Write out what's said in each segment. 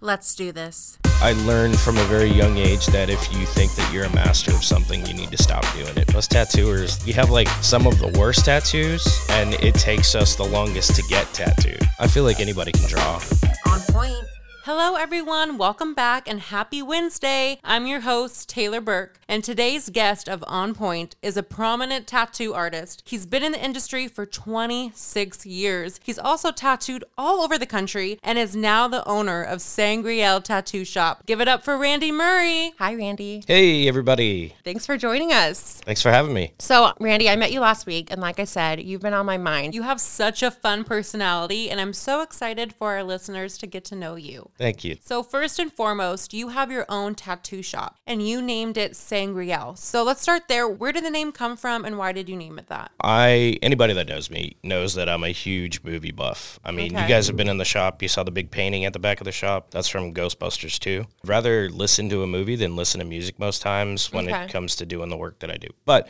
Let's do this. I learned from a very young age that if you think that you're a master of something, you need to stop doing it. Us tattooers, we have like some of the worst tattoos, and it takes us the longest to get tattooed. I feel like anybody can draw. On point. Hello, everyone. Welcome back and happy Wednesday. I'm your host, Taylor Burke, and today's guest of On Point is a prominent tattoo artist. He's been in the industry for 26 years. He's also tattooed all over the country and is now the owner of Sangreal Tattoo Shop. Give it up for Randy Murray. Hi, Randy. Hey, everybody. Thanks for joining us. Thanks for having me. So, Randy, I met you last week, and like I said, you've been on my mind. You have such a fun personality, and I'm so excited for our listeners to get to know you. Thank you. So, first and foremost, you have your own tattoo shop and you named it Sangreal. So, let's start there. Where did the name come from and why did you name it that? I anybody that knows me knows that I'm a huge movie buff. I mean, you guys have been in the shop. You saw the big painting at the back of the shop. That's from Ghostbusters too. I'd rather listen to a movie than listen to music most times when Okay. it comes to doing the work that I do. But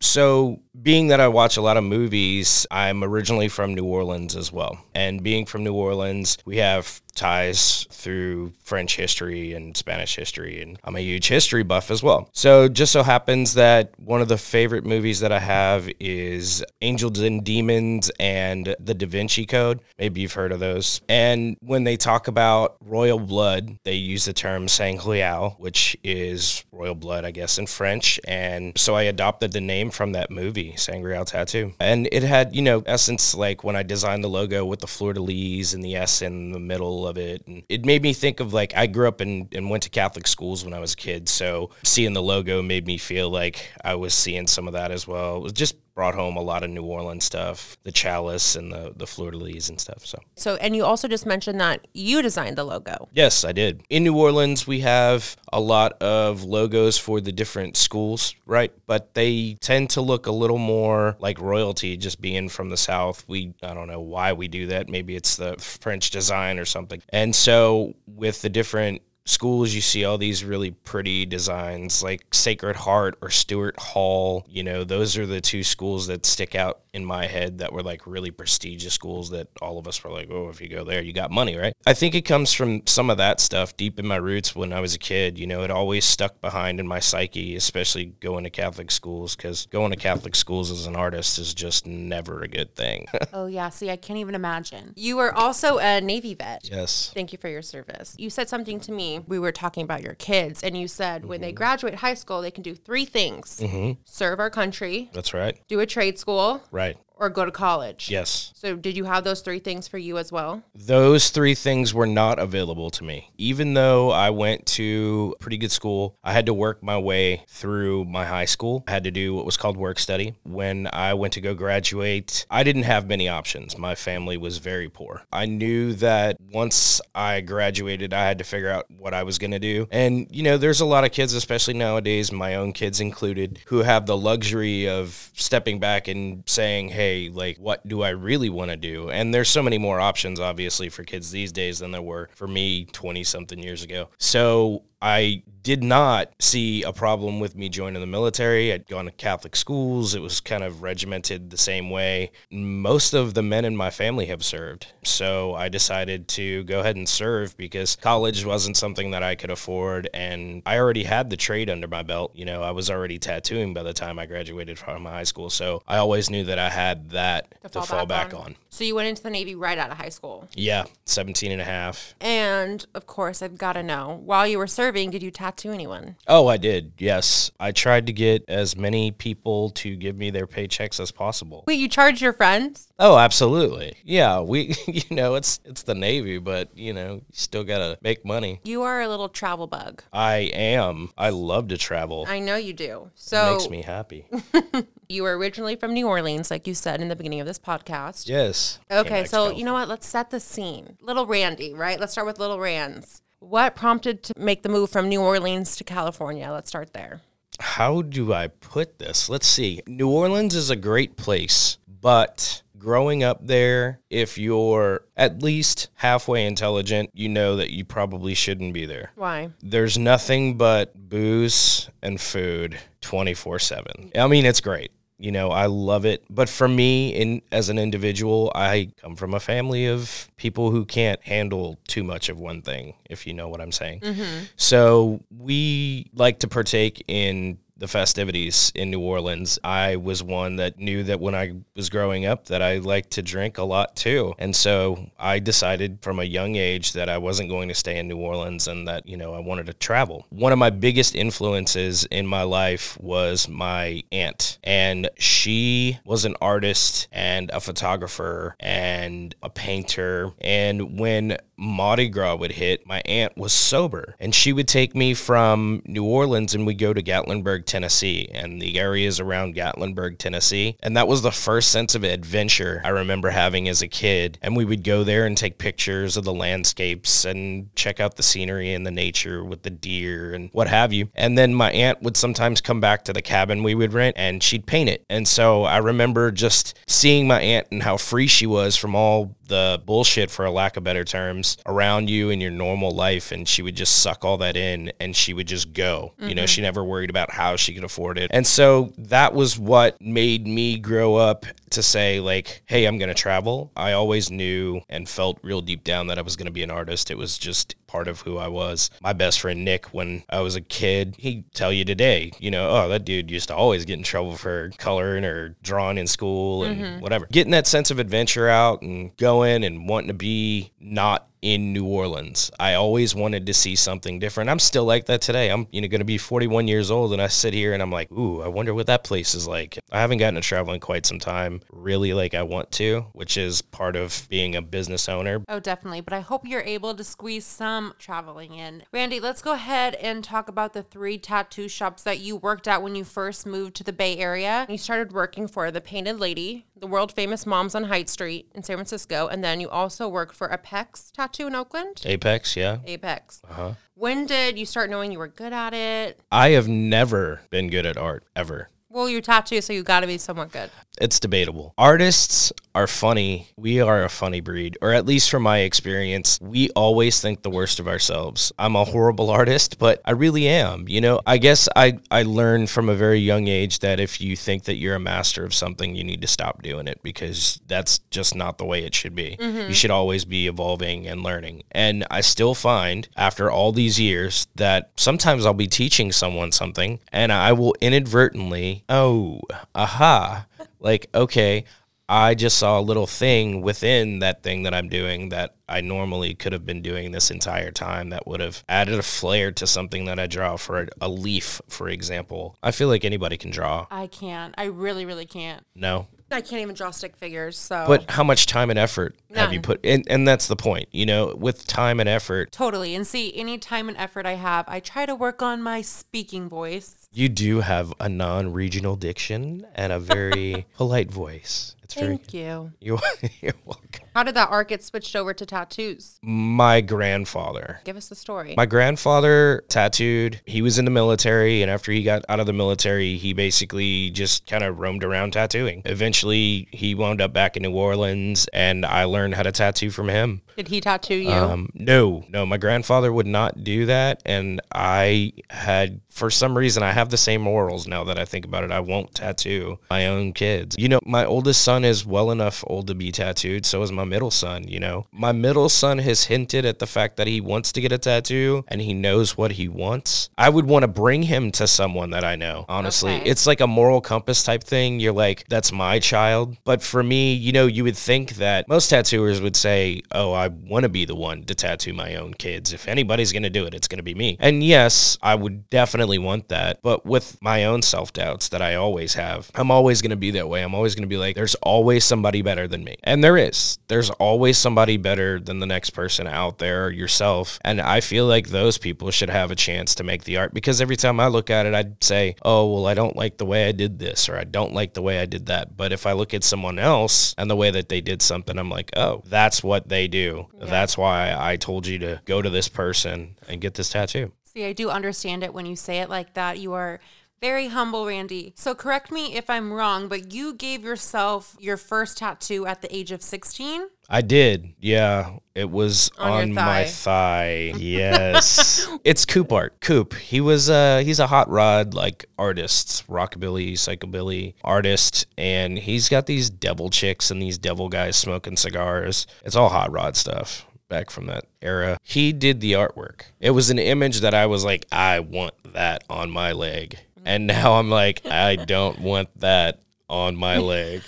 so, being that I watch a lot of movies, I'm originally from New Orleans as well. And being from New Orleans, we have ties through French history and Spanish history, and I'm a huge history buff as well. So, just so happens that one of the favorite movies that I have is Angels and Demons and The Da Vinci Code. Maybe you've heard of those. And when they talk about royal blood, they use the term sangreal, which is royal blood, I guess, in French. And so I adopted the name from that movie, Sangreal Tattoo. And it had, you know, essence like when I designed the logo with the fleur de and the S in the middle of it. And it made me think of like, I grew up and, and went to Catholic schools when I was a kid. So seeing the logo made me feel like I was seeing some of that as well. It was just brought home a lot of New Orleans stuff, the chalice and the, the fleur de lis and stuff. So. So, and you also just mentioned that you designed the logo. Yes, I did. In New Orleans, we have a lot of logos for the different schools, right? But they tend to look a little more like royalty, just being from the South. We, I don't know why we do that. Maybe it's the French design or something. And so with the different schools you see all these really pretty designs like Sacred Heart or Stuart Hall you know those are the two schools that stick out in my head that were like really prestigious schools that all of us were like oh if you go there you got money right I think it comes from some of that stuff deep in my roots when I was a kid you know it always stuck behind in my psyche especially going to Catholic schools cuz going to Catholic schools as an artist is just never a good thing Oh, yeah. See, I can't even imagine. You were also a Navy vet. yes Thank you for your service. You said something to me. We were talking about your kids, and you said when they mm-hmm. graduate high school, they can do three things mm-hmm. serve our country, that's right do a trade school, right or go to college. yes So, did you have those three things for you as well? Those three things were not available to me. Even though I went to pretty good school, I had to work my way through my high school. I had to do what was called work study. When I went to go graduate, I didn't have many options. My family was very poor. I knew that once I graduated, I had to figure out what I was going to do. And, you know, there's a lot of kids, especially nowadays, my own kids included, who have the luxury of stepping back and saying, hey, like, what do I really want to do? And there's so many more options, obviously, for kids these days than there were for me 20 something years ago. So I did not see a problem with me joining the military. I'd gone to Catholic schools. It was kind of regimented the same way. Most of the men in my family have served. So I decided to go ahead and serve because college wasn't something that I could afford. And I already had the trade under my belt. You know, I was already tattooing by the time I graduated from high school. So I always knew that I had that to fall, back, on. So, you went into the Navy right out of high school. Yeah, 17 and a half. And of course, I've got to know while you were serving, did you tattoo anyone? Oh, I did. Yes. I tried to get as many people to give me their paychecks as possible. Wait, you charged your friends? Oh, absolutely. Yeah, we you know, it's it's the Navy, but you know, you still got to make money. You are a little travel bug. I am. I love to travel. I know you do. So It makes me happy. you were originally from New Orleans, like you said in the beginning of this podcast. Yes. Okay, so you know what? Let's set the scene. Little Randy, right? Let's start with Little Rands. What prompted to make the move from New Orleans to California? Let's start there. how do I put this? Let's see. New Orleans is a great place, but growing up there, if you're at least halfway intelligent, you know that you probably shouldn't be there. Why? There's nothing but booze and food 24 7. I mean, it's great. You know, I love it. But for me, in as an individual, I come from a family of people who can't handle too much of one thing, if you know what I'm saying. Mm-hmm. So we like to partake in the festivities in New Orleans. I was one that knew that when I was growing up that I liked to drink a lot too. And so I decided from a young age that I wasn't going to stay in New Orleans and that, you know, I wanted to travel. One of my biggest influences in my life was my aunt. And she was an artist and a photographer and a painter. And when Mardi Gras would hit, my aunt was sober and she would take me from New Orleans and we'd go to Gatlinburg, Tennessee and the areas around Gatlinburg, Tennessee. And that was the first sense of adventure I remember having as a kid. And we would go there and take pictures of the landscapes and check out the scenery and the nature with the deer and what have you. And then my aunt would sometimes come back to the cabin we would rent and she'd paint it. And so I remember just seeing my aunt and how free she was from all the bullshit, for a lack of better terms, around you in your normal life. And she would just suck all that in and she would just go. You know, she mm-hmm. never worried about how she could afford it. And so that was what made me grow up to say, like, hey, I'm going to travel. I always knew and felt real deep down that I was going to be an artist. It was just part of who I was. My best friend Nick, when I was a kid, he'd tell you today, you know, oh, that dude used to always get in trouble for coloring or drawing in school and mm-hmm. whatever. Getting that sense of adventure out and going and wanting to be not in New Orleans. I always wanted to see something different. I'm still like that today. I'm you know going to be 41 years old and I sit here and I'm like, "Ooh, I wonder what that place is like." I haven't gotten to travel in quite some time, really like I want to, which is part of being a business owner. Oh, definitely. But I hope you're able to squeeze some traveling in. Randy, let's go ahead and talk about the three tattoo shops that you worked at when you first moved to the Bay Area. You started working for the Painted Lady, the world famous Moms on Haight Street in San Francisco, and then you also worked for Apex Tattoo in Oakland. Apex, yeah. Apex. Uh-huh. When did you start knowing you were good at it? I have never been good at art ever. Well, you're tattoo, so you got to be somewhat good. It's debatable. Artists are funny. We are a funny breed, or at least from my experience, we always think the worst of ourselves. I'm a horrible artist, but I really am. You know, I guess I, I learned from a very young age that if you think that you're a master of something, you need to stop doing it because that's just not the way it should be. Mm-hmm. You should always be evolving and learning. And I still find after all these years that sometimes I'll be teaching someone something and I will inadvertently, oh, aha, like, okay, I just saw a little thing within that thing that I'm doing that I normally could have been doing this entire time that would have added a flair to something that I draw for a, leaf, for example. I feel like anybody can draw. I can't. I really, really can't. No. I can't even draw stick figures, so. But how much time and effort have you put and, and that's the point, you know, with time and effort, Totally. And see, any time and effort I have, I try to work on my speaking voice. You do have a non-regional diction and a very polite voice. It's very Thank you. you're, you're welcome. How did that art get switched over to tattoos? My grandfather Give us the story. My grandfather tattooed. He was in the military, and after he got out of the military, he basically just kind of roamed around tattooing. Eventually, he wound up back in New Orleans, and I learned how to tattoo from him. did he tattoo you? Um, no, no, my grandfather would not do that, and I had, for some reason, I have the same morals now that I think about it. I won't tattoo my own kids. You know, my oldest son is well enough old to be tattooed. So is my middle son. You know, my middle son has hinted at the fact that he wants to get a tattoo and he knows what he wants. I would want to bring him to someone that I know. Honestly, Okay. it's like a moral compass type thing. You're like, that's my child. But for me, you know, you would think that most tattooers would say, oh, I want to be the one to tattoo my own kids. If anybody's going to do it, it's going to be me. And yes, I would definitely want that. But with my own self doubts that I always have, I'm always going to be that way. I'm always going to be like, there's always somebody better than me. And there is. There's always somebody better than the next person out there or yourself. And I feel like those people should have a chance to make the art because every time I look at it, I'd say, oh, well, I don't like the way I did this or I don't like the way I did that. But if I look at someone else and the way that they did something, I'm like, oh, that's what they do. That's why I told you to go to this person and get this tattoo. See, I do understand it when you say it like that. You are Very humble, Randy. So correct me if I'm wrong, but you gave yourself your first tattoo at the age of 16? I did. Yeah. It was On on, my thigh. thigh. Yes. it's Coop art. Coop. He was uh he's a hot rod like artist, rockabilly, psychobilly artist, and he's got these devil chicks and these devil guys smoking cigars. It's all hot rod stuff back from that era. He did the artwork. It was an image that I was like, I want that on my leg. And now I'm like, I don't want that on my leg.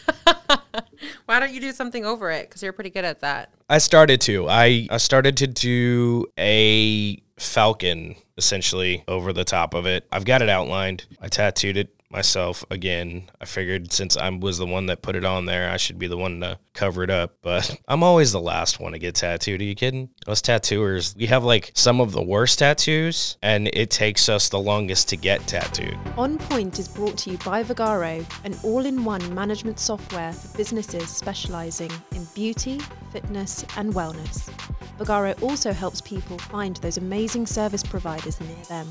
Why don't you do something over it? Because you're pretty good at that. I started to. I, I started to do a falcon essentially over the top of it. I've got it outlined. I tattooed it myself again. I figured since I was the one that put it on there, I should be the one to cover it up. But I'm always the last one to get tattooed. Are you kidding? Us tattooers, we have like some of the worst tattoos, and it takes us the longest to get tattooed. On Point is brought to you by Vagaro, an all in one management software for businesses specializing in beauty, fitness, and wellness. Vagaro also helps people find those amazing service providers near them.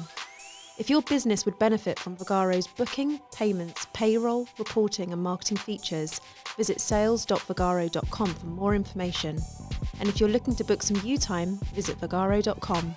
If your business would benefit from Vagaro's booking, payments, payroll, reporting, and marketing features, visit sales.vagaro.com for more information. And if you're looking to book some you time, visit vagaro.com.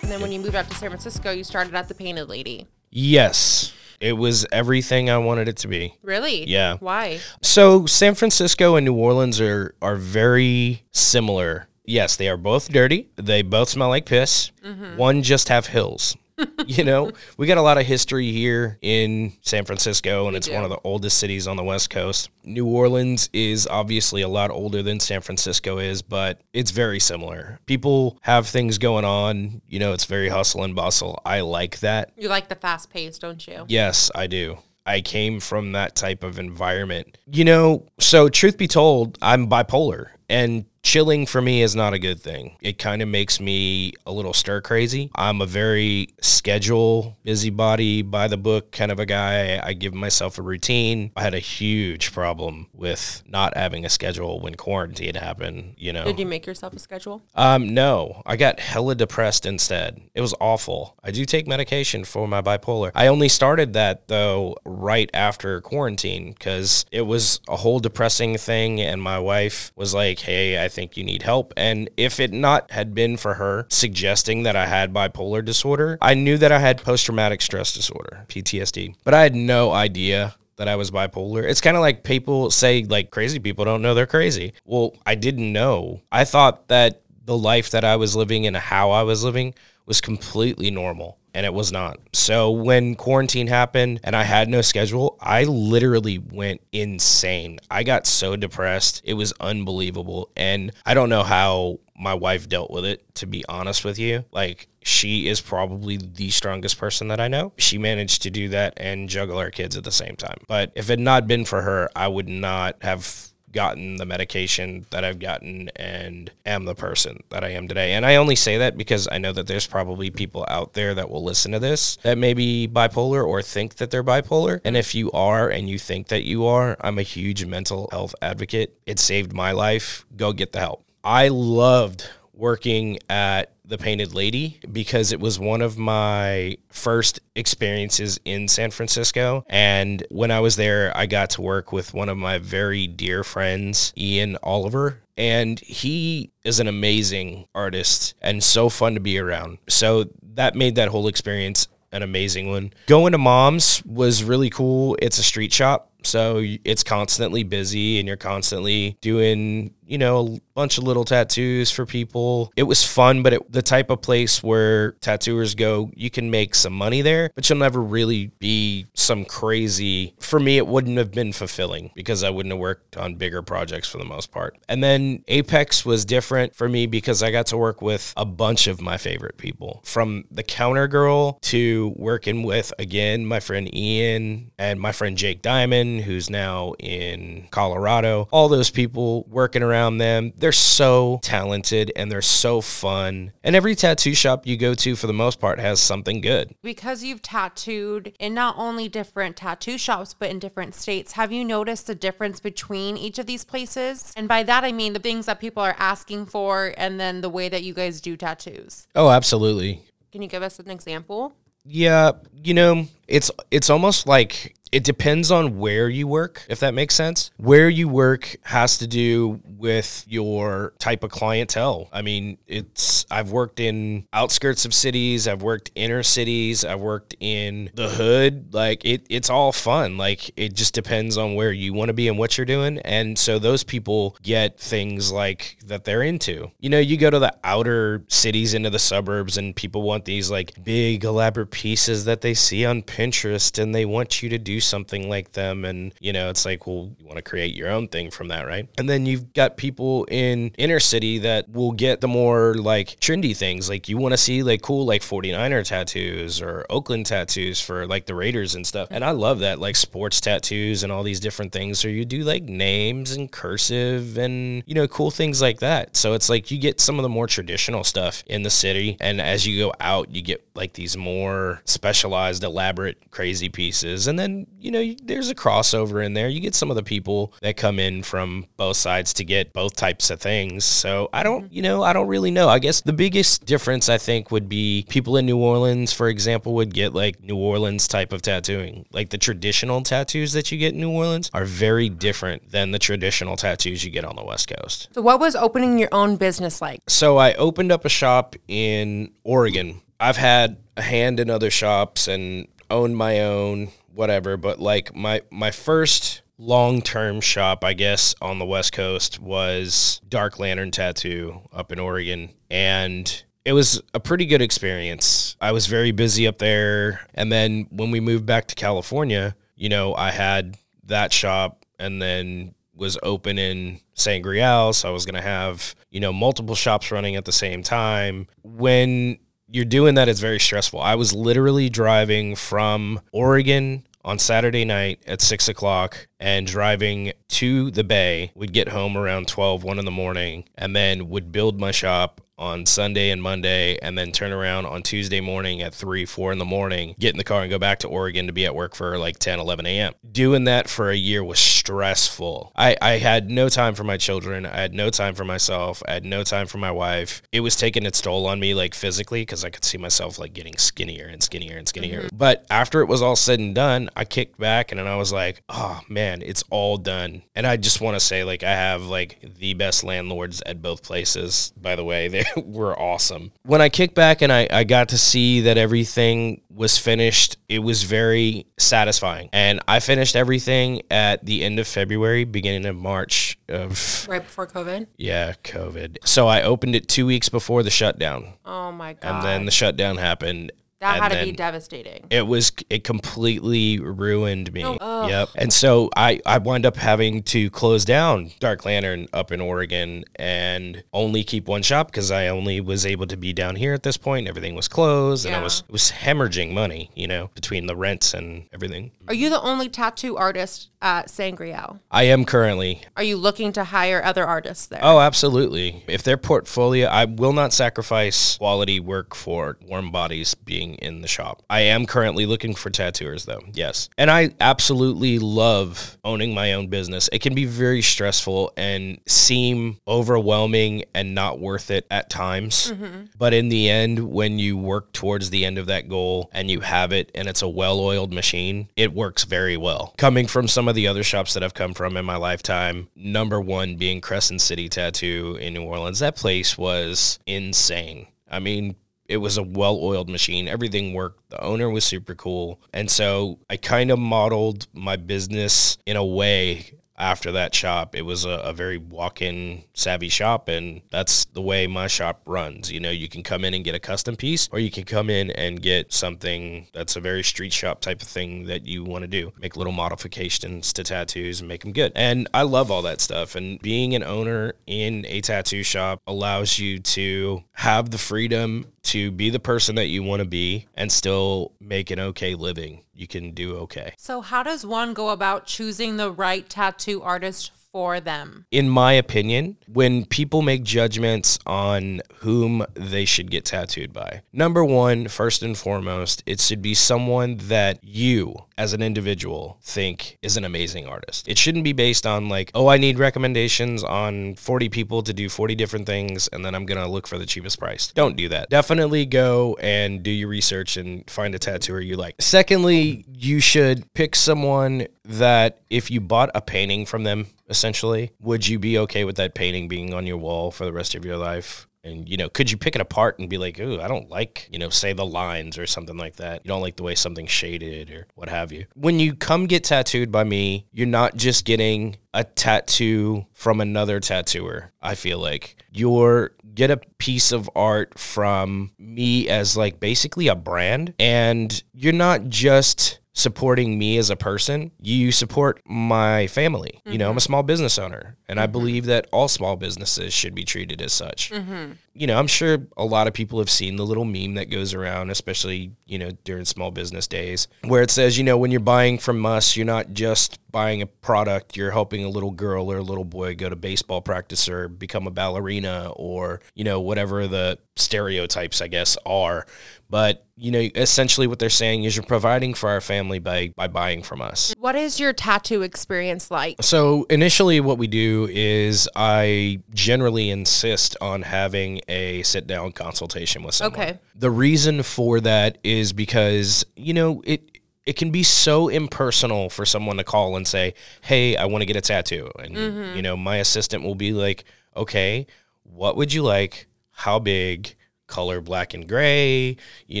And then when you moved out to San Francisco, you started at the Painted Lady. Yes, it was everything I wanted it to be. Really? Yeah. Why? So San Francisco and New Orleans are are very similar. Yes, they are both dirty. They both smell like piss. Mm-hmm. One just have hills. you know, we got a lot of history here in San Francisco, and it's do. one of the oldest cities on the West Coast. New Orleans is obviously a lot older than San Francisco is, but it's very similar. People have things going on. You know, it's very hustle and bustle. I like that. You like the fast pace, don't you? Yes, I do. I came from that type of environment. You know, so truth be told, I'm bipolar and chilling for me is not a good thing. It kind of makes me a little stir crazy. I'm a very schedule, busybody, by the book kind of a guy. I give myself a routine. I had a huge problem with not having a schedule when quarantine happened, you know. Did you make yourself a schedule? Um, no, I got hella depressed instead. It was awful. I do take medication for my bipolar. I only started that though right after quarantine because it was a whole depressing thing, and my wife was like, "Hey, I think you need help." And if it not had been for her suggesting that I had bipolar disorder, I knew that I had post traumatic stress disorder, PTSD, but I had no idea that I was bipolar. It's kind of like people say like crazy people don't know they're crazy. Well, I didn't know. I thought that the life that I was living and how I was living was completely normal and it was not. So when quarantine happened and I had no schedule, I literally went insane. I got so depressed. It was unbelievable and I don't know how my wife dealt with it to be honest with you. Like she is probably the strongest person that I know. She managed to do that and juggle our kids at the same time. But if it had not been for her, I would not have gotten the medication that I've gotten and am the person that I am today. And I only say that because I know that there's probably people out there that will listen to this that may be bipolar or think that they're bipolar. And if you are and you think that you are, I'm a huge mental health advocate. It saved my life. Go get the help. I loved working at the Painted Lady because it was one of my first experiences in San Francisco. And when I was there, I got to work with one of my very dear friends, Ian Oliver. And he is an amazing artist and so fun to be around. So that made that whole experience an amazing one. Going to Mom's was really cool. It's a street shop. So it's constantly busy and you're constantly doing, you know, a bunch of little tattoos for people. It was fun, but it, the type of place where tattooers go, you can make some money there, but you'll never really be some crazy. For me, it wouldn't have been fulfilling because I wouldn't have worked on bigger projects for the most part. And then Apex was different for me because I got to work with a bunch of my favorite people from the counter girl to working with, again, my friend Ian and my friend Jake Diamond who's now in Colorado. All those people working around them, they're so talented and they're so fun. And every tattoo shop you go to, for the most part, has something good. Because you've tattooed in not only different tattoo shops, but in different states, have you noticed the difference between each of these places? And by that, I mean the things that people are asking for and then the way that you guys do tattoos. Oh, absolutely. Can you give us an example? Yeah, you know, it's it's almost like it depends on where you work, if that makes sense. Where you work has to do with your type of clientele. I mean, it's I've worked in outskirts of cities, I've worked inner cities, I've worked in the hood. Like it it's all fun. Like it just depends on where you want to be and what you're doing. And so those people get things like that they're into. You know, you go to the outer cities into the suburbs and people want these like big elaborate pieces that they see on Pinterest and they want you to do something like them and you know, it's like, well, you want to create your own thing from that, right? And then you've got people in inner city that will get the more like trendy things. Like you want to see like cool like 49er tattoos or Oakland tattoos for like the Raiders and stuff. And I love that like sports tattoos and all these different things. So you do like names and cursive and you know cool things like that. So it's like you get some of the more traditional stuff in the city and as you go out you get like these more specialized elaborate crazy pieces. And then, you know, there's a crossover in there. You get some of the people that come in from both sides to get both types of things. So I don't, mm-hmm. you know, I don't really know. I guess the biggest difference I think would be people in New Orleans, for example, would get like New Orleans type of tattooing. Like the traditional tattoos that you get in New Orleans are very different than the traditional tattoos you get on the West Coast. So, what was opening your own business like? So I opened up a shop in Oregon. I've had a hand in other shops and owned my own whatever, but like my my first long-term shop, I guess, on the West Coast was Dark Lantern Tattoo up in Oregon and it was a pretty good experience. I was very busy up there and then when we moved back to California, you know, I had that shop and then was open in Sangreal, so I was going to have, you know, multiple shops running at the same time. When you're doing that, it's very stressful. I was literally driving from Oregon on Saturday night at six o'clock and driving to the bay. Would get home around 12, 1 in the morning, and then would build my shop on Sunday and Monday, and then turn around on Tuesday morning at 3, 4 in the morning, get in the car and go back to Oregon to be at work for like 10, 11 a.m. Doing that for a year was stressful. I, I had no time for my children. I had no time for myself. I had no time for my wife. It was taking its toll on me, like physically, because I could see myself like getting skinnier and skinnier and skinnier. Mm-hmm. But after it was all said and done, I kicked back and then I was like, oh man, it's all done. And I just want to say, like, I have like the best landlords at both places, by the way. They were awesome. When I kicked back and I, I got to see that everything was finished, it was very satisfying. And I finished everything at the end of February, beginning of March of Right before COVID? yeah, COVID. So I opened it 2 weeks before the shutdown. Oh my God. And then the shutdown happened that and had to be devastating. it was it completely ruined me. Oh. Yep. Oh. And so I I wound up having to close down Dark Lantern up in Oregon and only keep one shop because I only was able to be down here at this point. Everything was closed and I was was hemorrhaging money, you know, between the rents and everything. Are you the only tattoo artist at Sangreal? I am currently Are you looking to hire other artists there? Oh, absolutely. If their portfolio, I will not sacrifice quality work for warm bodies being in the shop. I am currently looking for tattooers, though. Yes. And I absolutely love owning my own business. It can be very stressful and seem overwhelming and not worth it at times. Mm-hmm. But in the end, when you work towards the end of that goal and you have it and it's a well oiled machine, it works very well. Coming from some of the other shops that I've come from in my lifetime, number one being Crescent City Tattoo in New Orleans, that place was insane. I mean, it was a well oiled machine. Everything worked. The owner was super cool. And so I kind of modeled my business in a way after that shop. It was a, a very walk in savvy shop. And that's the way my shop runs. You know, you can come in and get a custom piece, or you can come in and get something that's a very street shop type of thing that you want to do. Make little modifications to tattoos and make them good. And I love all that stuff. And being an owner in a tattoo shop allows you to have the freedom to be the person that you want to be and still make an okay living. You can do okay. So, how does one go about choosing the right tattoo artist for them? in my opinion, when people make judgments on whom they should get tattooed by, number one, first and foremost, it should be someone that you, as an individual think is an amazing artist. It shouldn't be based on like, oh, I need recommendations on 40 people to do 40 different things and then I'm going to look for the cheapest price. Don't do that. Definitely go and do your research and find a tattooer you like. Secondly, you should pick someone that if you bought a painting from them essentially, would you be okay with that painting being on your wall for the rest of your life? And you know, could you pick it apart and be like, "Ooh, I don't like," you know, say the lines or something like that. You don't like the way something's shaded or what have you. When you come get tattooed by me, you're not just getting a tattoo from another tattooer. I feel like you're get a piece of art from me as like basically a brand and you're not just supporting me as a person, you support my family. You know, I'm a mm-hmm. small business owner, and I mm-hmm. believe that all small businesses should be treated as such. Mm-hmm. You know, I'm sure a lot of people have seen the little meme that goes around, especially, you know, during small business days, where it says, you know, when you're buying from us, you're not just buying a product, you're helping a little girl or a little boy go to baseball practice or become a ballerina or, you know, whatever the stereotypes, I guess, are. But, you know, essentially what they're saying is you're providing for our family by by buying from us. What is your tattoo experience like? So initially, what we do is I generally insist on having a sit down consultation with someone. Okay. The reason for that is because you know it. It can be so impersonal for someone to call and say, "Hey, I want to get a tattoo," and mm-hmm. you know, my assistant will be like, "Okay, what would you like? How big? Color black and gray? You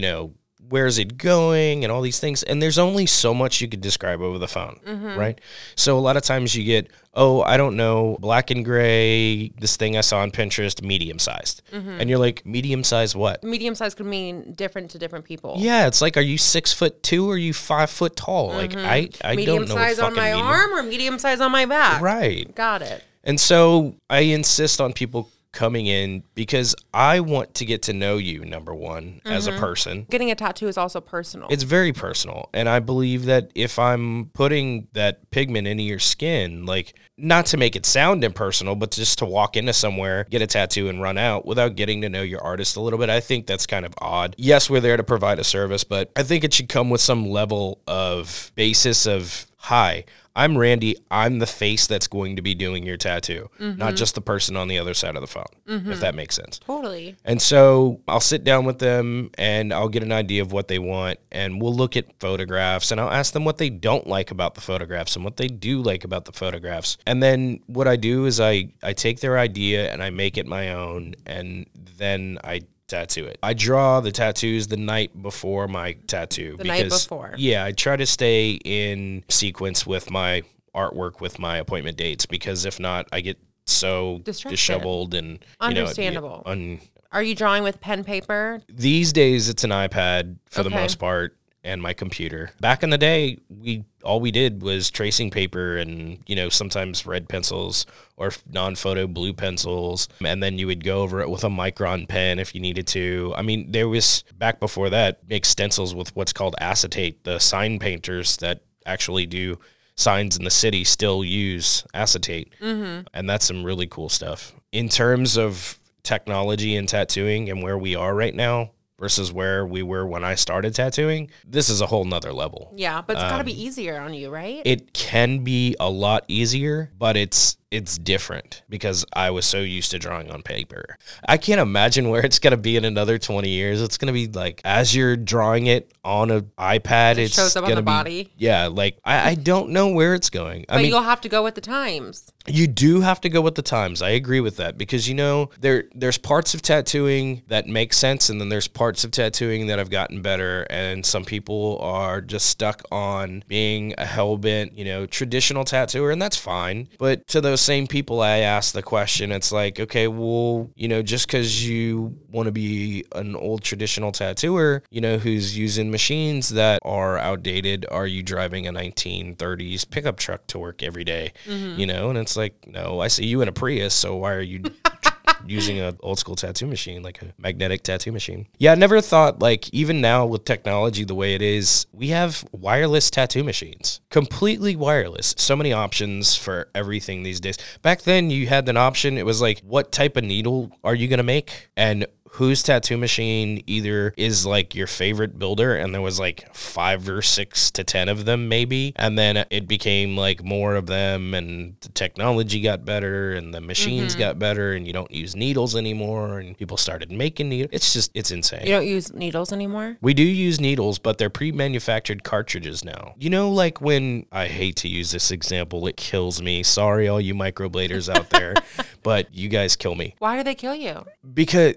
know, where's it going and all these things. And there's only so much you could describe over the phone mm-hmm. right? So a lot of times you get oh i don't know black and gray this thing i saw on pinterest medium sized mm-hmm. and you're like medium sized what? Medium size could mean different to different people. yeah it's like are you six foot two or are you five foot tall? Mm-hmm. Like i i medium don't know size on my medium- arm or medium size on my back. right. Got it. and so I insist on people coming in because I want to get to know you, number one, as a mm-hmm. person. Getting a tattoo is also personal. It's very personal. And I believe that if I'm putting that pigment into your skin, like, not to make it sound impersonal, but just to walk into somewhere, get a tattoo, and run out without getting to know your artist a little bit, I think that's kind of odd. Yes, we're there to provide a service, but I think it should come with some level of basis of, hi, I'm Randy. I'm the face that's going to be doing your tattoo, not mm-hmm. just the person on the other side of the phone, if mm-hmm. that makes sense. totally. And so I'll sit down with them and I'll get an idea of what they want and we'll look at photographs and I'll ask them what they don't like about the photographs and what they do like about the photographs. And then what I do is I, I take their idea and I make it my own and then I tattoo it. I draw the tattoos the night before my tattoo. The night before. Yeah, I try to stay in sequence with my artwork with my appointment dates because if not, I get so Distracted. disheveled and you know, Understandable. un, Are you drawing with pen paper? these days it's an iPad for the most part and my computer. Back in the day, we all we did was tracing paper and you know sometimes red pencils or non-photo blue pencils and then you would go over it with a micron pen if you needed to. I mean, there was back before that make stencils with what's called acetate. The sign painters that actually do signs in the city still use acetate. Mm-hmm. And that's some really cool stuff. In terms of technology and tattooing and where we are right now versus where we were when I started tattooing, this is a whole nother level. Yeah, but it's got to Um, be easier on you, right? It can be a lot easier, but it's it's different because I was so used to drawing on paper. I can't imagine where it's gonna be in another twenty years. It's gonna be like as you're drawing it on an iPad, it's shows up on the be, body. Yeah, like I, I don't know where it's going. I but mean, you'll have to go with the times. you do have to go with the times. I agree with that because you know there there's parts of tattooing that make sense, and then there's parts of tattooing that have gotten better, and some people are just stuck on being a hell bent, you know, traditional tattooer, and that's fine. But to those same people, I ask the question. It's like, okay, well, you know, just because you want to be an old traditional tattooer, you know, who's using machines that are outdated, are you driving a 1930s pickup truck to work every day? Mm-hmm. You know, and it's like, no, I see you in a Prius, so why are you using an old school tattoo machine, like a magnetic tattoo machine? Yeah, I never thought like even now with technology the way it is, we have wireless tattoo machines, completely wireless. So many options for everything these days. Back then, you had an option. It was like, what type of needle are you gonna make, and whose tattoo machine either is like your favorite builder, and there was like five or six to 10 of them, maybe. And then it became like more of them, and the technology got better, and the machines mm-hmm. got better, and you don't use needles anymore, and people started making needles. It's just, it's insane. You don't use needles anymore? We do use needles, but they're pre-manufactured cartridges now. You know, like when I hate to use this example, it kills me. Sorry, all you microbladers out there, but you guys kill me Why do they kill you? because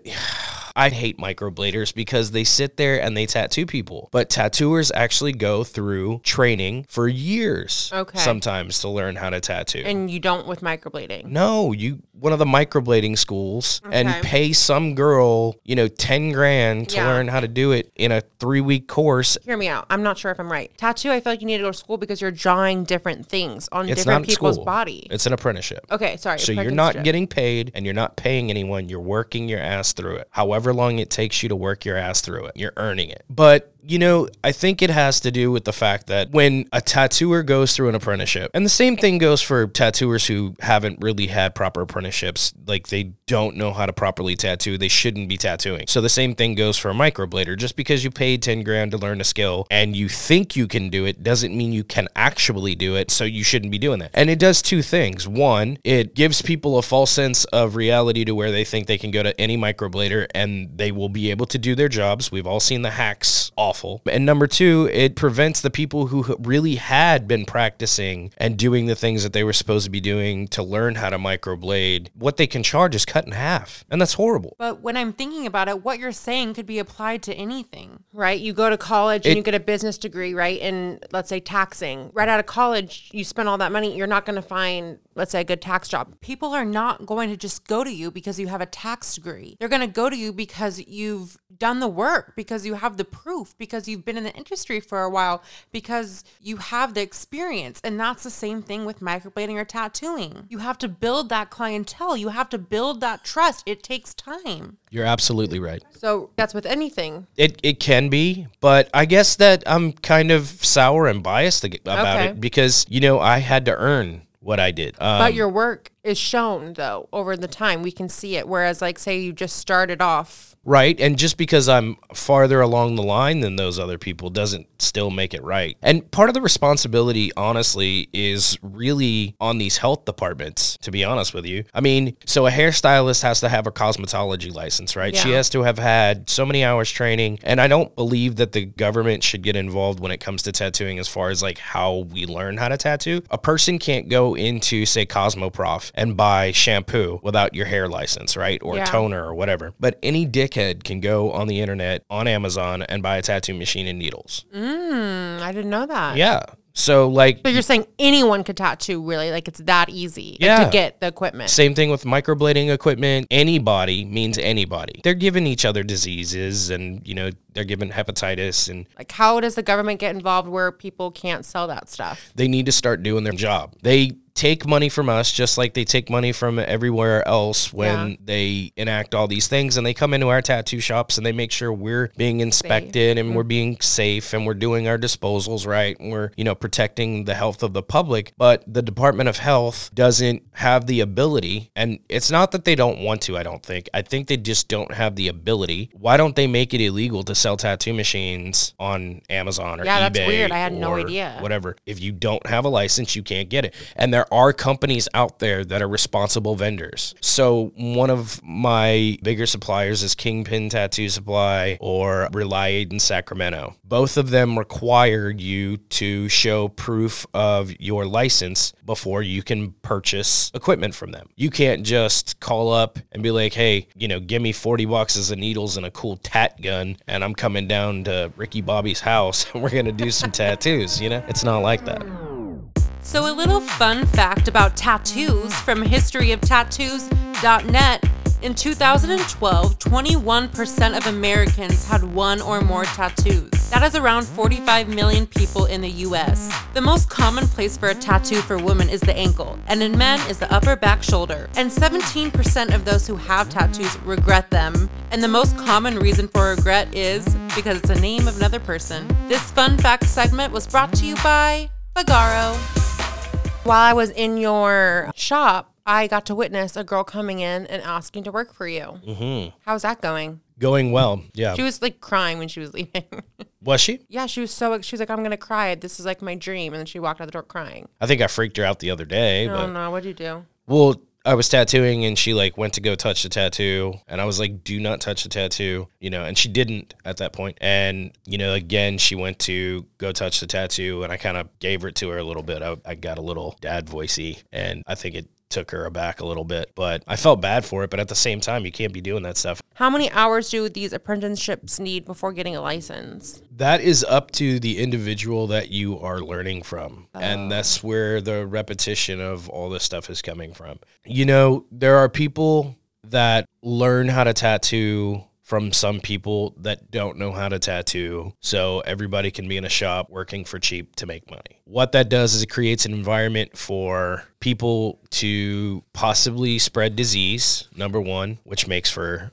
I hate microbladers because they sit there and they tattoo people. But tattooers actually go through training for years, Okay. sometimes to learn how to tattoo. And you don't with microblading. No, you one of the microblading schools and pay some girl, you know, 10 grand to Yeah. learn how to do it in a 3-week course. Hear me out. I'm not sure if I'm right. Tattoo, I feel like you need to go to school because you're drawing different things on It's different people's school. body. It's an apprenticeship. Okay, sorry. So you're not getting paid and you're not paying anyone. You're working your ass through it. However long it takes you to work your ass through it, you're earning it. But you know, I think it has to do with the fact that when a tattooer goes through an apprenticeship, and the same thing goes for tattooers who haven't really had proper apprenticeships, like they don't know how to properly tattoo, they shouldn't be tattooing. So the same thing goes for a microblader. Just because you paid 10 grand to learn a skill and you think you can do it doesn't mean you can actually do it. So you shouldn't be doing that. And it does two things. One, it gives people a false sense of reality to where they think they can go to any microblader and they will be able to do their jobs. We've all seen the hacks awful. And number two, it prevents the people who really had been practicing and doing the things that they were supposed to be doing to learn how to microblade. What they can charge is cut in half. And that's horrible. But when I'm thinking about it, what you're saying could be applied to anything. right? You go to college and you get a business degree, right? In let's say taxing. Right out of college, you spend all that money. You're not going to find, let's say, a good tax job. People are not going to just go to you because you have a tax degree. They're going to go to you because you've done the work, because you have the proof, because you've been in the industry for a while, because you have the experience. And that's the same thing with microblading or tattooing. You have to build that clientele, you have to build that trust. It takes time. You're absolutely right. So that's with anything. It it can be, but I guess that I'm kind of sour and biased about Okay. it because you know I had to earn what I did. Um, But your work is shown though over the time. We can see it. Whereas, like, say you just started off. right, and just because I'm farther along the line than those other people doesn't still make it right. And part of the responsibility, honestly, is really on these health departments. To be honest with you, I mean, so a hairstylist has to have a cosmetology license, right? She has to have had so many hours training, and I don't believe that the government should get involved when it comes to tattooing as far as like how we learn how to tattoo. A person can't go into say Cosmoprof and buy shampoo without your hair license, right? Or Yeah. toner or whatever. But any dickhead can go on the internet on Amazon and buy a tattoo machine and needles. Mm, Hmm, I didn't know that. Yeah. So like So you're saying anyone could tattoo, really? Like it's that easy like, Yeah. to get the equipment. Same thing with microblading equipment. Anybody means anybody. They're giving each other diseases and, you know, they're given hepatitis and Like, how does the government get involved where people can't sell that stuff? they need to start doing their job. They take money from us just like they take money from everywhere else when Yeah. they enact all these things and they come into our tattoo shops and they make sure we're being inspected and we're mm-hmm. being safe and we're doing our disposals right and we're you know protecting the health of the public but the department of health doesn't have the ability and it's not that they don't want to I don't think I think they just don't have the ability why don't they make it illegal to sell tattoo machines on Amazon or Yeah, that's weird. I had no idea. whatever. If you don't have a license, you can't get it. And there are companies out there that are responsible vendors. So one of my bigger suppliers is Kingpin Tattoo Supply or Reliade in Sacramento. Both of them require you to show proof of your license before you can purchase equipment from them. You can't just call up and be like, hey, you know, give me 40 boxes of needles and a cool tat gun, and I'm coming down to Ricky Bobby's house and we're going to do some tattoos. You know, it's not like that. So, a little fun fact about tattoos from historyoftattoos.net. In 2012, 21% of Americans had one or more tattoos. That is around 45 million people in the US. The most common place for a tattoo for women is the ankle, and in men is the upper back shoulder. And 17% of those who have tattoos regret them. And the most common reason for regret is because it's the name of another person. This fun fact segment was brought to you by Vagaro. While I was in your shop, I got to witness a girl coming in and asking to work for you. Mm-hmm. How's that going? Going well. Yeah. She was like crying when she was leaving. Was she? yeah, she was so, she was like, I'm going to cry. This is like my dream. And then she walked out the door crying. I think I freaked her out the other day, Oh but no, what'd you do? well, I was tattooing and she like went to go touch the tattoo and I was like, do not touch the tattoo, you know, and she didn't at that point. And, you know, again, she went to go touch the tattoo and I kind of gave it to her a little bit. I, I got a little dad voicey and I think it took her aback a little bit, but I felt bad for it. But at the same time, you can't be doing that stuff. How many hours do these apprenticeships need before getting a license? That is up to the individual that you are learning from. And oh. that's where the repetition of all this stuff is coming from. You know, there are people that learn how to tattoo from some people that don't know how to tattoo. So everybody can be in a shop working for cheap to make money. What that does is it creates an environment for people to possibly spread disease, number one, which makes for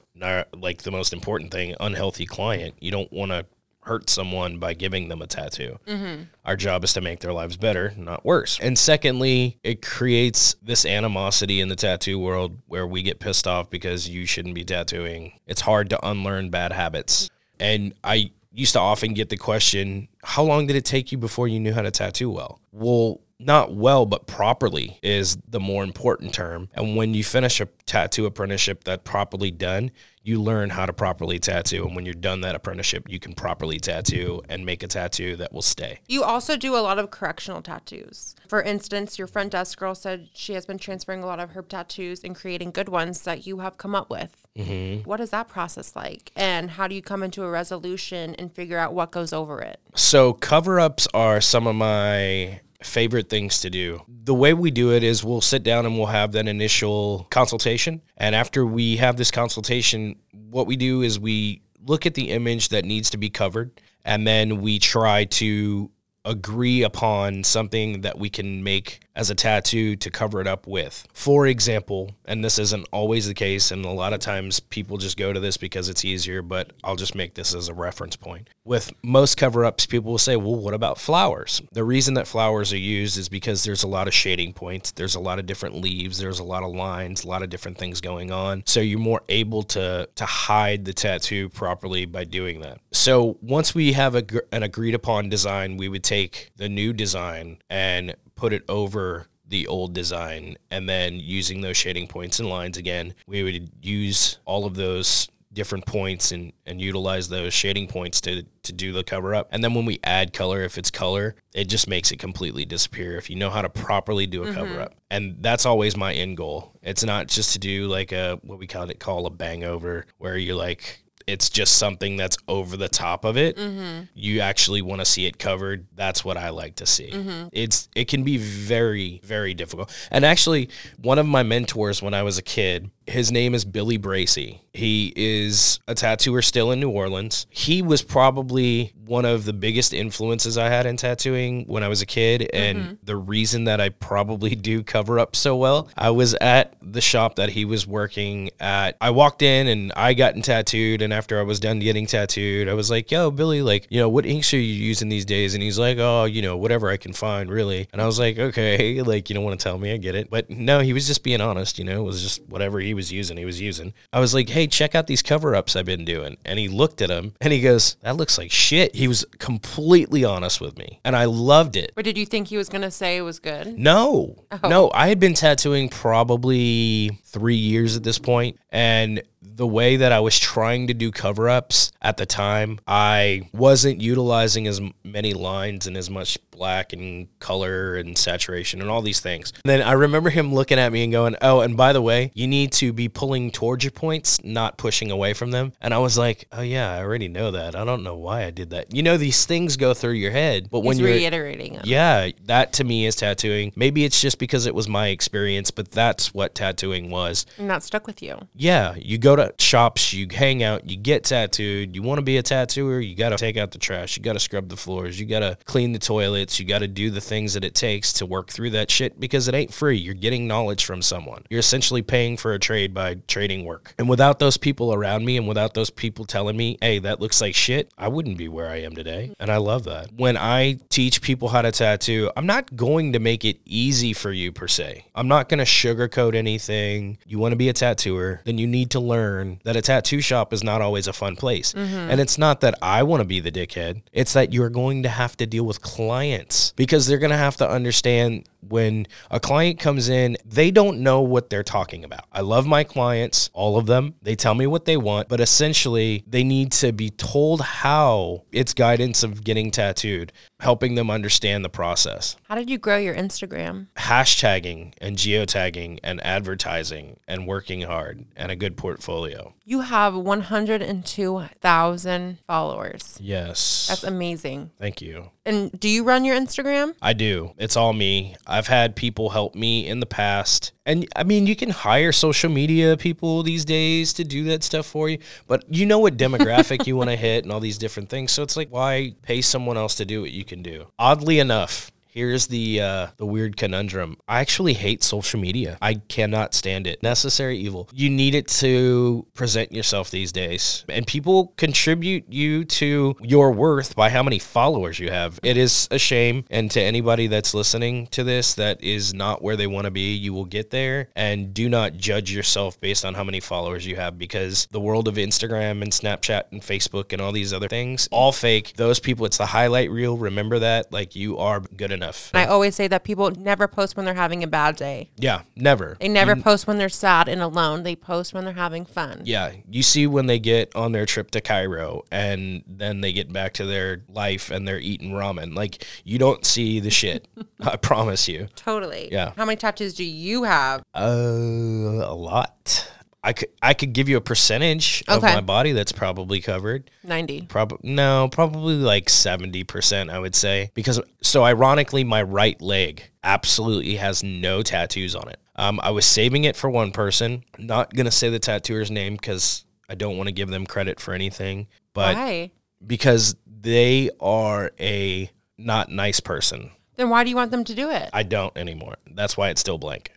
like the most important thing, unhealthy client. You don't want to hurt someone by giving them a tattoo. Mm-hmm. Our job is to make their lives better, not worse. And secondly, it creates this animosity in the tattoo world where we get pissed off because you shouldn't be tattooing. It's hard to unlearn bad habits. And I used to often get the question, how long did it take you before you knew how to tattoo well? Well, not well, but properly is the more important term. And when you finish a tattoo apprenticeship that properly done, you learn how to properly tattoo. And when you're done that apprenticeship, you can properly tattoo and make a tattoo that will stay. You also do a lot of correctional tattoos. For instance, your front desk girl said she has been transferring a lot of her tattoos and creating good ones that you have come up with. Mm-hmm. What is that process like? And how do you come into a resolution and figure out what goes over it? So cover ups are some of my favorite things to do. The way we do it is we'll sit down and we'll have that initial consultation. And after we have this consultation, what we do is we look at the image that needs to be covered and then we try to agree upon something that we can make as a tattoo to cover it up with. For example, and this isn't always the case, and a lot of times people just go to this because it's easier, but I'll just make this as a reference point. With most cover ups, people will say, well, what about flowers? The reason that flowers are used is because there's a lot of shading points, there's a lot of different leaves, there's a lot of lines, a lot of different things going on. So you're more able to, to hide the tattoo properly by doing that. So once we have a, an agreed upon design, we would take the new design and put it over the old design. And then using those shading points and lines again we would use all of those different points and, and utilize those shading points to, to do the cover up. And then when we add color if it's color it just makes it completely disappear if you know how to properly do a mm-hmm. cover up. And that's always my end goal. It's not just to do like a what we call it call a bang over where you're like it's just something that's over the top of it. Mm-hmm. You actually want to see it covered. That's what I like to see. Mm-hmm. It's it can be very very difficult. And actually, one of my mentors when I was a kid, his name is Billy Bracy. He is a tattooer still in New Orleans. He was probably one of the biggest influences I had in tattooing when I was a kid. And mm-hmm. the reason that I probably do cover up so well, I was at the shop that he was working at. I walked in and I gotten tattooed. And after I was done getting tattooed, I was like, yo, Billy, like, you know, what inks are you using these days? And he's like, oh, you know, whatever I can find, really. And I was like, okay, like, you don't want to tell me, I get it. But no, he was just being honest, you know, it was just whatever he was using, he was using. I was like, hey, check out these cover ups I've been doing. And he looked at them and he goes, that looks like shit. He was completely honest with me. And I loved it. But did you think he was going to say it was good? No, oh. no, I had been tattooing probably three years at this point, and the way that I was trying to do cover ups at the time, I wasn't utilizing as many lines and as much black and color and saturation and all these things. And then I remember him looking at me and going, Oh, and by the way, you need to be pulling towards your points, not pushing away from them. And I was like, Oh, yeah, I already know that. I don't know why I did that. You know, these things go through your head, but when you're reiterating it. yeah, that to me is tattooing. Maybe it's just because it was my experience, but that's what tattooing was. Was. And that stuck with you. Yeah, you go to shops, you hang out, you get tattooed. You want to be a tattooer, you got to take out the trash, you got to scrub the floors, you got to clean the toilets, you got to do the things that it takes to work through that shit because it ain't free. You're getting knowledge from someone. You're essentially paying for a trade by trading work. And without those people around me and without those people telling me, hey, that looks like shit, I wouldn't be where I am today. And I love that. When I teach people how to tattoo, I'm not going to make it easy for you per se. I'm not going to sugarcoat anything. You want to be a tattooer, then you need to learn that a tattoo shop is not always a fun place. Mm-hmm. And it's not that I want to be the dickhead, it's that you're going to have to deal with clients because they're going to have to understand when a client comes in, they don't know what they're talking about. I love my clients, all of them. They tell me what they want, but essentially they need to be told how it's guidance of getting tattooed, helping them understand the process. How did you grow your Instagram? Hashtagging and geotagging and advertising and working hard and a good portfolio. You have 102,000 followers. Yes. That's amazing. Thank you. And do you run your Instagram? I do. It's all me. I've had people help me in the past. And I mean, you can hire social media people these days to do that stuff for you, but you know what demographic you want to hit and all these different things. So it's like, why pay someone else to do what you can do? Oddly enough, Here's the uh, the weird conundrum. I actually hate social media. I cannot stand it. Necessary evil. You need it to present yourself these days, and people contribute you to your worth by how many followers you have. It is a shame, and to anybody that's listening to this that is not where they want to be, you will get there. And do not judge yourself based on how many followers you have, because the world of Instagram and Snapchat and Facebook and all these other things, all fake. Those people, it's the highlight reel. Remember that. Like you are good enough. I always say that people never post when they're having a bad day. Yeah, never. They never post when they're sad and alone. They post when they're having fun. Yeah, you see when they get on their trip to Cairo and then they get back to their life and they're eating ramen. Like you don't see the shit. I promise you. Totally. Yeah. How many tattoos do you have? Uh, a lot. I could I could give you a percentage of my body that's probably covered. 90. Probably no, probably like seventy percent. I would say because so ironically, my right leg absolutely has no tattoos on it. Um, I was saving it for one person. Not gonna say the tattooer's name because I don't want to give them credit for anything, but Why? because they are a not nice person. Then why do you want them to do it? I don't anymore. That's why it's still blank.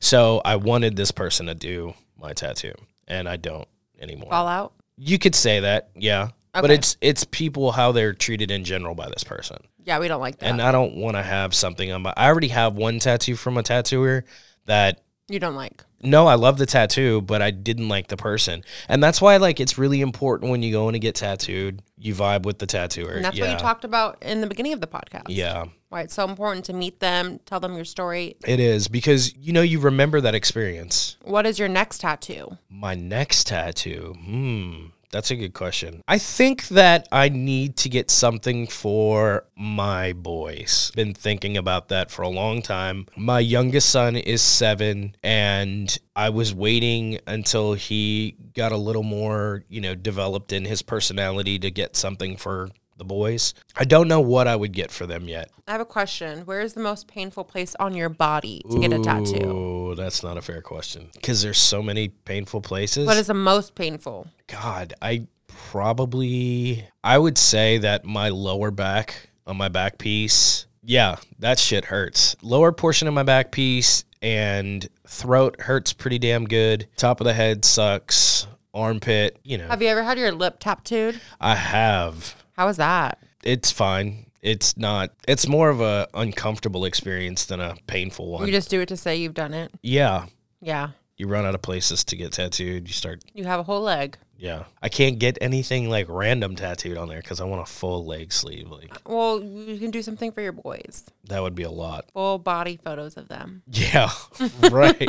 So I wanted this person to do my tattoo, and I don't anymore. Fall out? You could say that, yeah. But Okay. it's it's people how they're treated in general by this person, Yeah, we don't like that. and I don't want to have something on my. I already have one tattoo from a tattooer that. you don't like. No, I love the tattoo, but I didn't like the person, and that's why like it's really important when you go in to get tattooed, you vibe with the tattooer. And that's yeah. what you talked about in the beginning of the podcast. Yeah, Why it's so important to meet them, tell them your story. it is because you know you remember that experience. What is your next tattoo? My next tattoo. Hmm. That's a good question. I think that I need to get something for my boys. Been thinking about that for a long time. My youngest son is seven, and I was waiting until he got a little more, you know, developed in his personality to get something for the boys. I don't know what I would get for them yet. I have a question. Where is the most painful place on your body to get a tattoo? Oh, that's not a fair question because there's so many painful places. What is the most painful? God, I probably I would say that my lower back on my back piece, yeah, that shit hurts. Lower portion of my back piece and throat hurts pretty damn good. Top of the head sucks. Armpit, you know. Have you ever had your lip tattooed? I have. How was that? It's fine. It's not. It's more of a uncomfortable experience than a painful one. You just do it to say you've done it. yeah. Yeah. You run out of places to get tattooed. You start You have a whole leg. Yeah. I can't get anything like random tattooed on there because I want a full leg sleeve. Like Well, you can do something for your boys. that would be a lot. Full body photos of them. Yeah. right.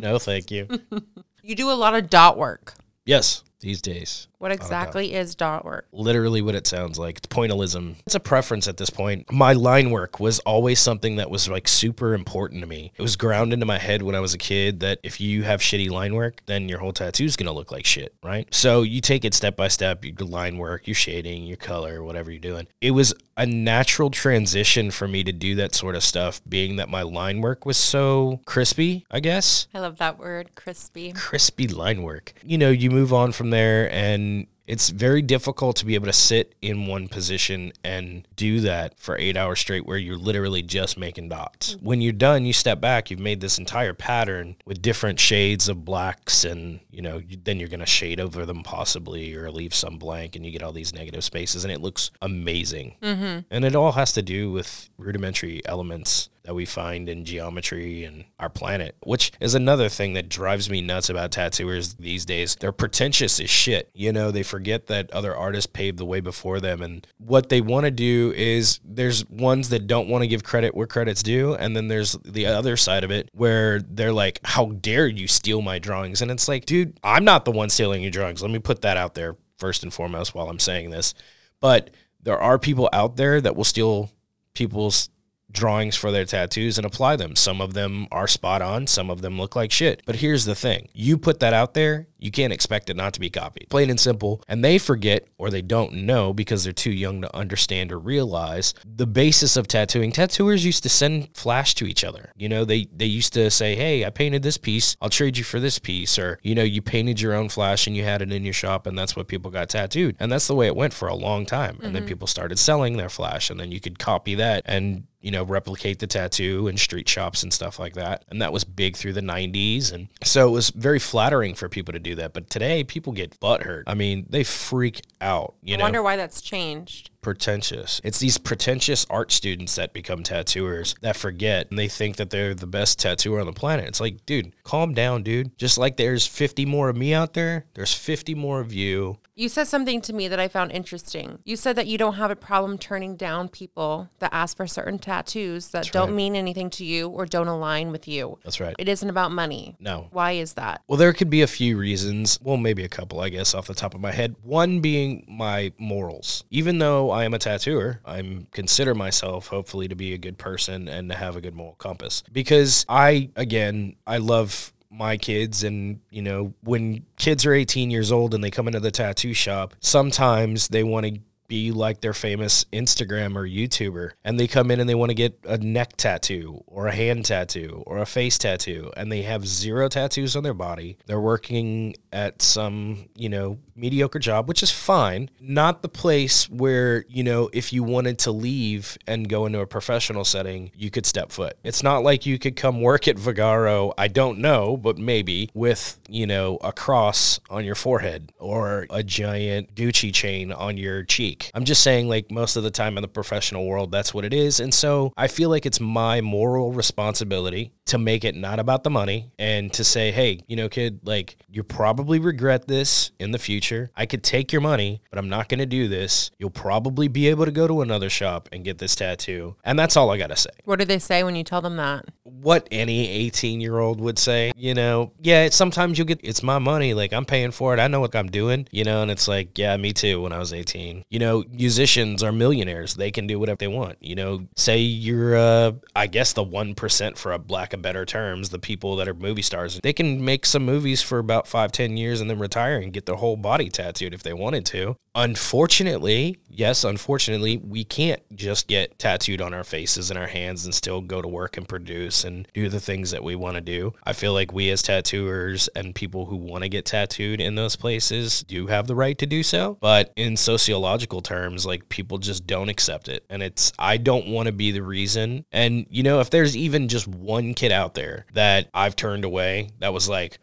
no, thank you. You do a lot of dot work. Yes. These days. What exactly is dot work? literally what it sounds like. It's pointillism. It's a preference at this point. My line work was always something that was like super important to me. It was ground into my head when I was a kid that if you have shitty line work, then your whole tattoo is going to look like shit, right? So you take it step by step, your line work, your shading, your color, whatever you're doing. It was a natural transition for me to do that sort of stuff, being that my line work was so crispy, I guess I love that word, crispy. crispy line work. You know, you move on from there and it's very difficult to be able to sit in one position and do that for eight hours straight where you're literally just making dots. When you're done, you step back, you've made this entire pattern with different shades of blacks and, you know, then you're going to shade over them possibly or leave some blank and you get all these negative spaces and it looks amazing. Mm-hmm. And it all has to do with rudimentary elements that we find in geometry and our planet, which is another thing that drives me nuts about tattooers these days. They're pretentious as shit. You know, they forget that other artists paved the way before them. And what they want to do is there's ones that don't want to give credit where credit's due. And then there's the other side of it where they're like, how dare you steal my drawings? And it's like, dude, I'm not the one stealing your drawings. Let me put that out there first and foremost while I'm saying this. But there are people out there that will steal people's drawings for their tattoos and apply them. Some of them are spot on, some of them look like shit. But here's the thing you put that out there, you can't expect it not to be copied. Plain and simple. And they forget or they don't know because they're too young to understand or realize the basis of tattooing. Tattooers used to send flash to each other. You know, they, they used to say, Hey, I painted this piece, I'll trade you for this piece. Or, you know, you painted your own flash and you had it in your shop and that's what people got tattooed. And that's the way it went for a long time. And then mm-hmm. people started selling their flash and then you could copy that and you know, replicate the tattoo in street shops and stuff like that. And that was big through the 90s. And so it was very flattering for people to do that. But today, people get butthurt. I mean, they freak out, you I know, wonder why that's changed. Pretentious. It's these pretentious art students that become tattooers that forget and they think that they're the best tattooer on the planet. It's like, dude, calm down, dude. Just like there's 50 more of me out there, there's 50 more of you. You said something to me that I found interesting. You said that you don't have a problem turning down people that ask for certain tattoos that don't right. mean anything to you or don't align with you. That's right. It isn't about money. No. Why is that? Well, there could be a few reasons. Well, maybe a couple, I guess, off the top of my head. One being my morals. Even though I am a tattooer, I'm consider myself hopefully to be a good person and to have a good moral compass. Because I, again, I love my kids and you know when kids are 18 years old and they come into the tattoo shop sometimes they want to be like their famous Instagram or YouTuber and they come in and they want to get a neck tattoo or a hand tattoo or a face tattoo and they have zero tattoos on their body. They're working at some, you know, mediocre job, which is fine. Not the place where, you know, if you wanted to leave and go into a professional setting, you could step foot. It's not like you could come work at Vagaro, I don't know, but maybe with, you know, a cross on your forehead or a giant Gucci chain on your cheek. I'm just saying, like, most of the time in the professional world, that's what it is. And so I feel like it's my moral responsibility to make it not about the money and to say, hey, you know, kid, like, you're probably regret this in the future. I could take your money, but I'm not going to do this. You'll probably be able to go to another shop and get this tattoo. And that's all I got to say. What do they say when you tell them that? What any 18 year old would say, you know, yeah, it's, sometimes you'll get, it's my money. Like, I'm paying for it. I know what I'm doing, you know, and it's like, yeah, me too when I was 18. You know, musicians are millionaires. They can do whatever they want. You know, say you're, uh, I guess, the 1% for a black of better terms, the people that are movie stars. They can make some movies for about five, ten years and then retire and get their whole body tattooed if they wanted to. Unfortunately, yes, unfortunately, we can't just get tattooed on our faces and our hands and still go to work and produce and do the things that we want to do. I feel like we as tattooers and people who want to get tattooed in those places do have the right to do so. But in sociological terms, like people just don't accept it. And it's, I don't want to be the reason. And, you know, if there's even just one kid out there that I've turned away that was like,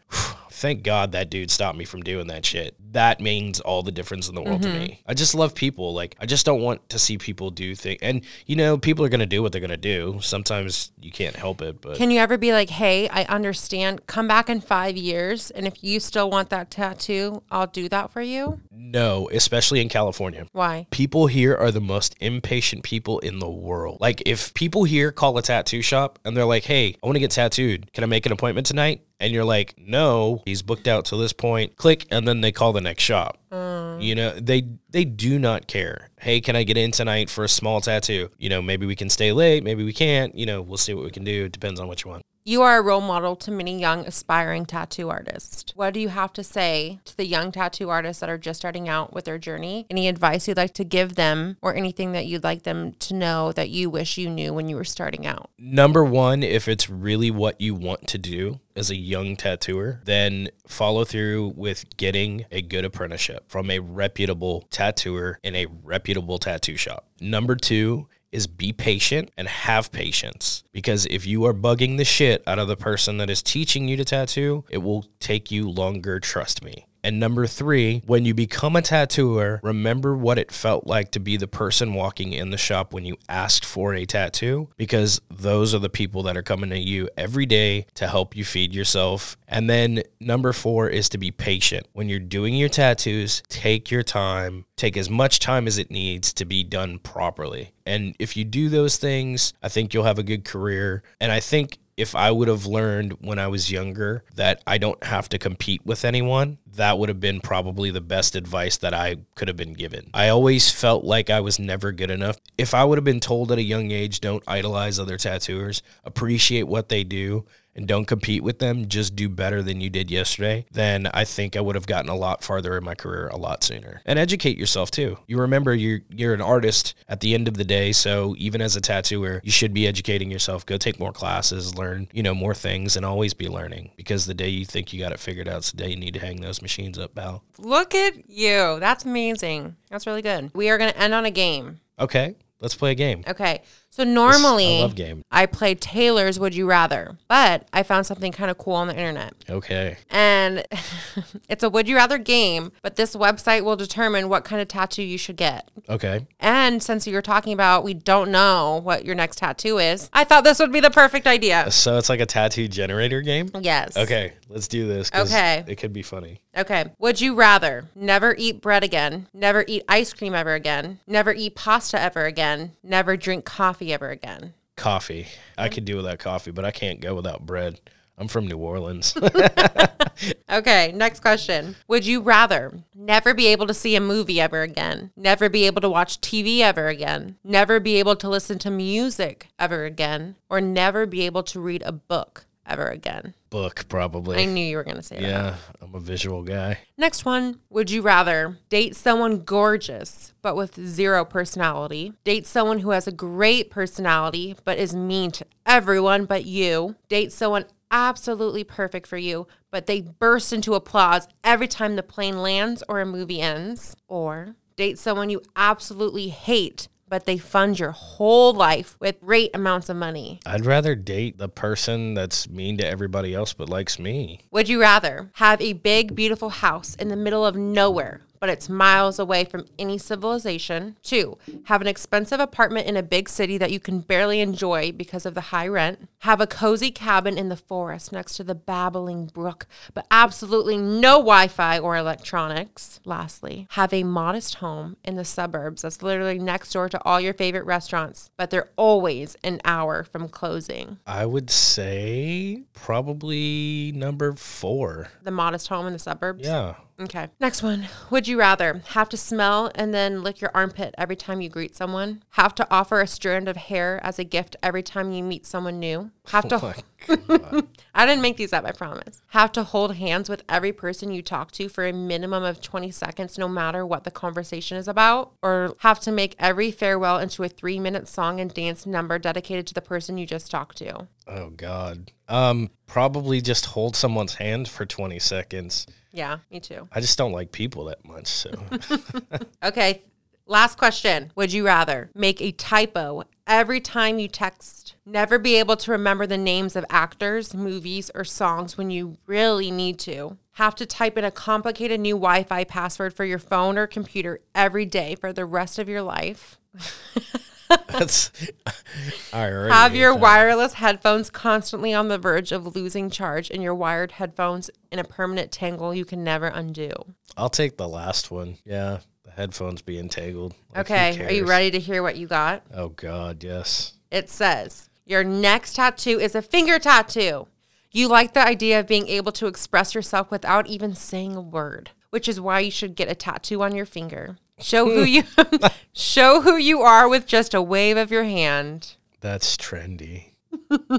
thank God that dude stopped me from doing that shit. That means all the difference in the world to me. Mm-hmm. I just love people. Like, I just don't want to see people do things. And, you know, people are going to do what they're going to do. Sometimes you can't help it, but Can you ever be like, hey, I understand. Come back in five years. And if you still want that tattoo, I'll do that for you? no, especially in California. Why? People here are the most impatient people in the world. Like, if people here call a tattoo shop and they're like, hey, I want to get tattooed. Can I make an appointment tonight? And you're like, no, he's booked out to this point. Click, and then they call the next shop. You know, they they do not care. Hey, can I get in tonight for a small tattoo? You know, maybe we can stay late, maybe we can't. You know, we'll see what we can do. It depends on what you want. You are a role model to many young aspiring tattoo artists. What do you have to say to the young tattoo artists that are just starting out with their journey? Any advice you'd like to give them or anything that you'd like them to know that you wish you knew when you were starting out? Number one, if it's really what you want to do as a young tattooer, then follow through with getting a good apprenticeship from a reputable tattooer in a reputable tattoo shop. Number two, is be patient and have patience because if you are bugging the shit out of the person that is teaching you to tattoo, it will take you longer, trust me. And number three, when you become a tattooer, remember what it felt like to be the person walking in the shop when you asked for a tattoo, because those are the people that are coming to you every day to help you feed yourself. And then number four is to be patient. When you're doing your tattoos, take your time, take as much time as it needs to be done properly. And if you do those things, I think you'll have a good career. And I think if I would have learned when I was younger that I don't have to compete with anyone, that would have been probably the best advice that I could have been given. I always felt like I was never good enough. If I would have been told at a young age, don't idolize other tattooers, appreciate what they do, and don't compete with them, just do better than you did yesterday, then I think I would have gotten a lot farther in my career a lot sooner. And educate yourself too. You remember you're you're an artist at the end of the day, so even as a tattooer, you should be educating yourself. Go take more classes, learn, you know, more things and always be learning because the day you think you got it figured out is the day you need to hang those machines up, pal. Look at you. That's amazing. That's really good. We are going to end on a game. Okay, let's play a game. Okay. So normally I love game. I play Taylor's Would You Rather, but I found something kind of cool on the internet. Okay. And it's a would you rather game, but this website will determine what kind of tattoo you should get. Okay. And since you're talking about we don't know what your next tattoo is, I thought this would be the perfect idea. So it's like a tattoo generator game? Yes. Okay, let's do this. Okay. It could be funny. Okay. Would you rather never eat bread again, never eat ice cream ever again, never eat pasta ever again, never drink coffee ever again? Coffee. I could do without coffee, but I can't go without bread. I'm from New Orleans. Okay, next question. Would you rather never be able to see a movie ever again, never be able to watch TV ever again, never be able to listen to music ever again, or never be able to read a book ever again? Book, probably. I knew you were going to say that. yeah, I'm a visual guy. Next one. Would you rather date someone gorgeous but with zero personality? Date someone who has a great personality but is mean to everyone but you? Date someone absolutely perfect for you but they burst into applause every time the plane lands or a movie ends? Or date someone you absolutely hate but they fund your whole life with great amounts of money? I'd rather date the person that's mean to everybody else but likes me. Would you rather have a big, beautiful house in the middle of nowhere, but it's miles away from any civilization? Two, have an expensive apartment in a big city that you can barely enjoy because of the high rent? Have a cozy cabin in the forest next to the babbling brook, but absolutely no Wi Fi or electronics? Lastly, have a modest home in the suburbs that's literally next door to all your favorite restaurants, but they're always an hour from closing. I would say probably number four. The modest home in the suburbs? Yeah. Okay. Next one. Would you rather have to smell and then lick your armpit every time you greet someone? Have to offer a strand of hair as a gift every time you meet someone new? Have to I didn't make these up, I promise. Have to hold hands with every person you talk to for a minimum of 20 seconds no matter what the conversation is about? Or have to make every farewell into a 3-minute song and dance number dedicated to the person you just talked to? Oh God. Um, probably just hold someone's hand for 20 seconds. Yeah, me too. I just don't like people that much. So Okay. Last question. Would you rather make a typo every time you text, never be able to remember the names of actors, movies, or songs when you really need to, have to type in a complicated new Wi Fi password for your phone or computer every day for the rest of your life? that's I already Have your wireless headphones constantly on the verge of losing charge and your wired headphones in a permanent tangle you can never undo. I'll take the last one. Yeah. The headphones being tangled. Like, Okay, are you ready to hear what you got? Oh God, yes. It says, Your next tattoo is a finger tattoo. You like the idea of being able to express yourself without even saying a word. which is why you should get a tattoo on your finger. Show who you show who you are with just a wave of your hand. That's trendy.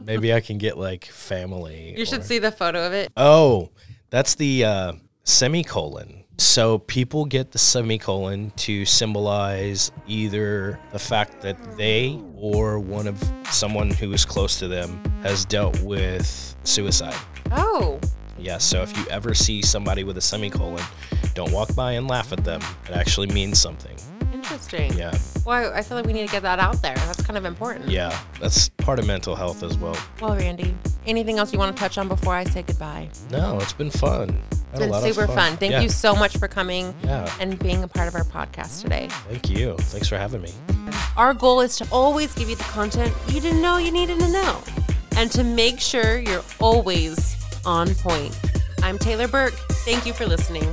Maybe I can get like family. You should or- see the photo of it. Oh, that's the uh, semicolon. So people get the semicolon to symbolize either the fact that they or one of someone who is close to them has dealt with suicide. Oh, Yeah, so if you ever see somebody with a semicolon, don't walk by and laugh at them. It actually means something. interesting. Yeah. Well, I feel like we need to get that out there. That's kind of important. Yeah, that's part of mental health as well. Well, Randy, anything else you want to touch on before I say goodbye? No, it's been fun. It's been super fun. Thank Yeah. you so much for coming Yeah. and being a part of our podcast today. Thank you. Thanks for having me. Our goal is to always give you the content you didn't know you needed to know and to make sure you're always on point. I'm Taylor Burke. Thank you for listening.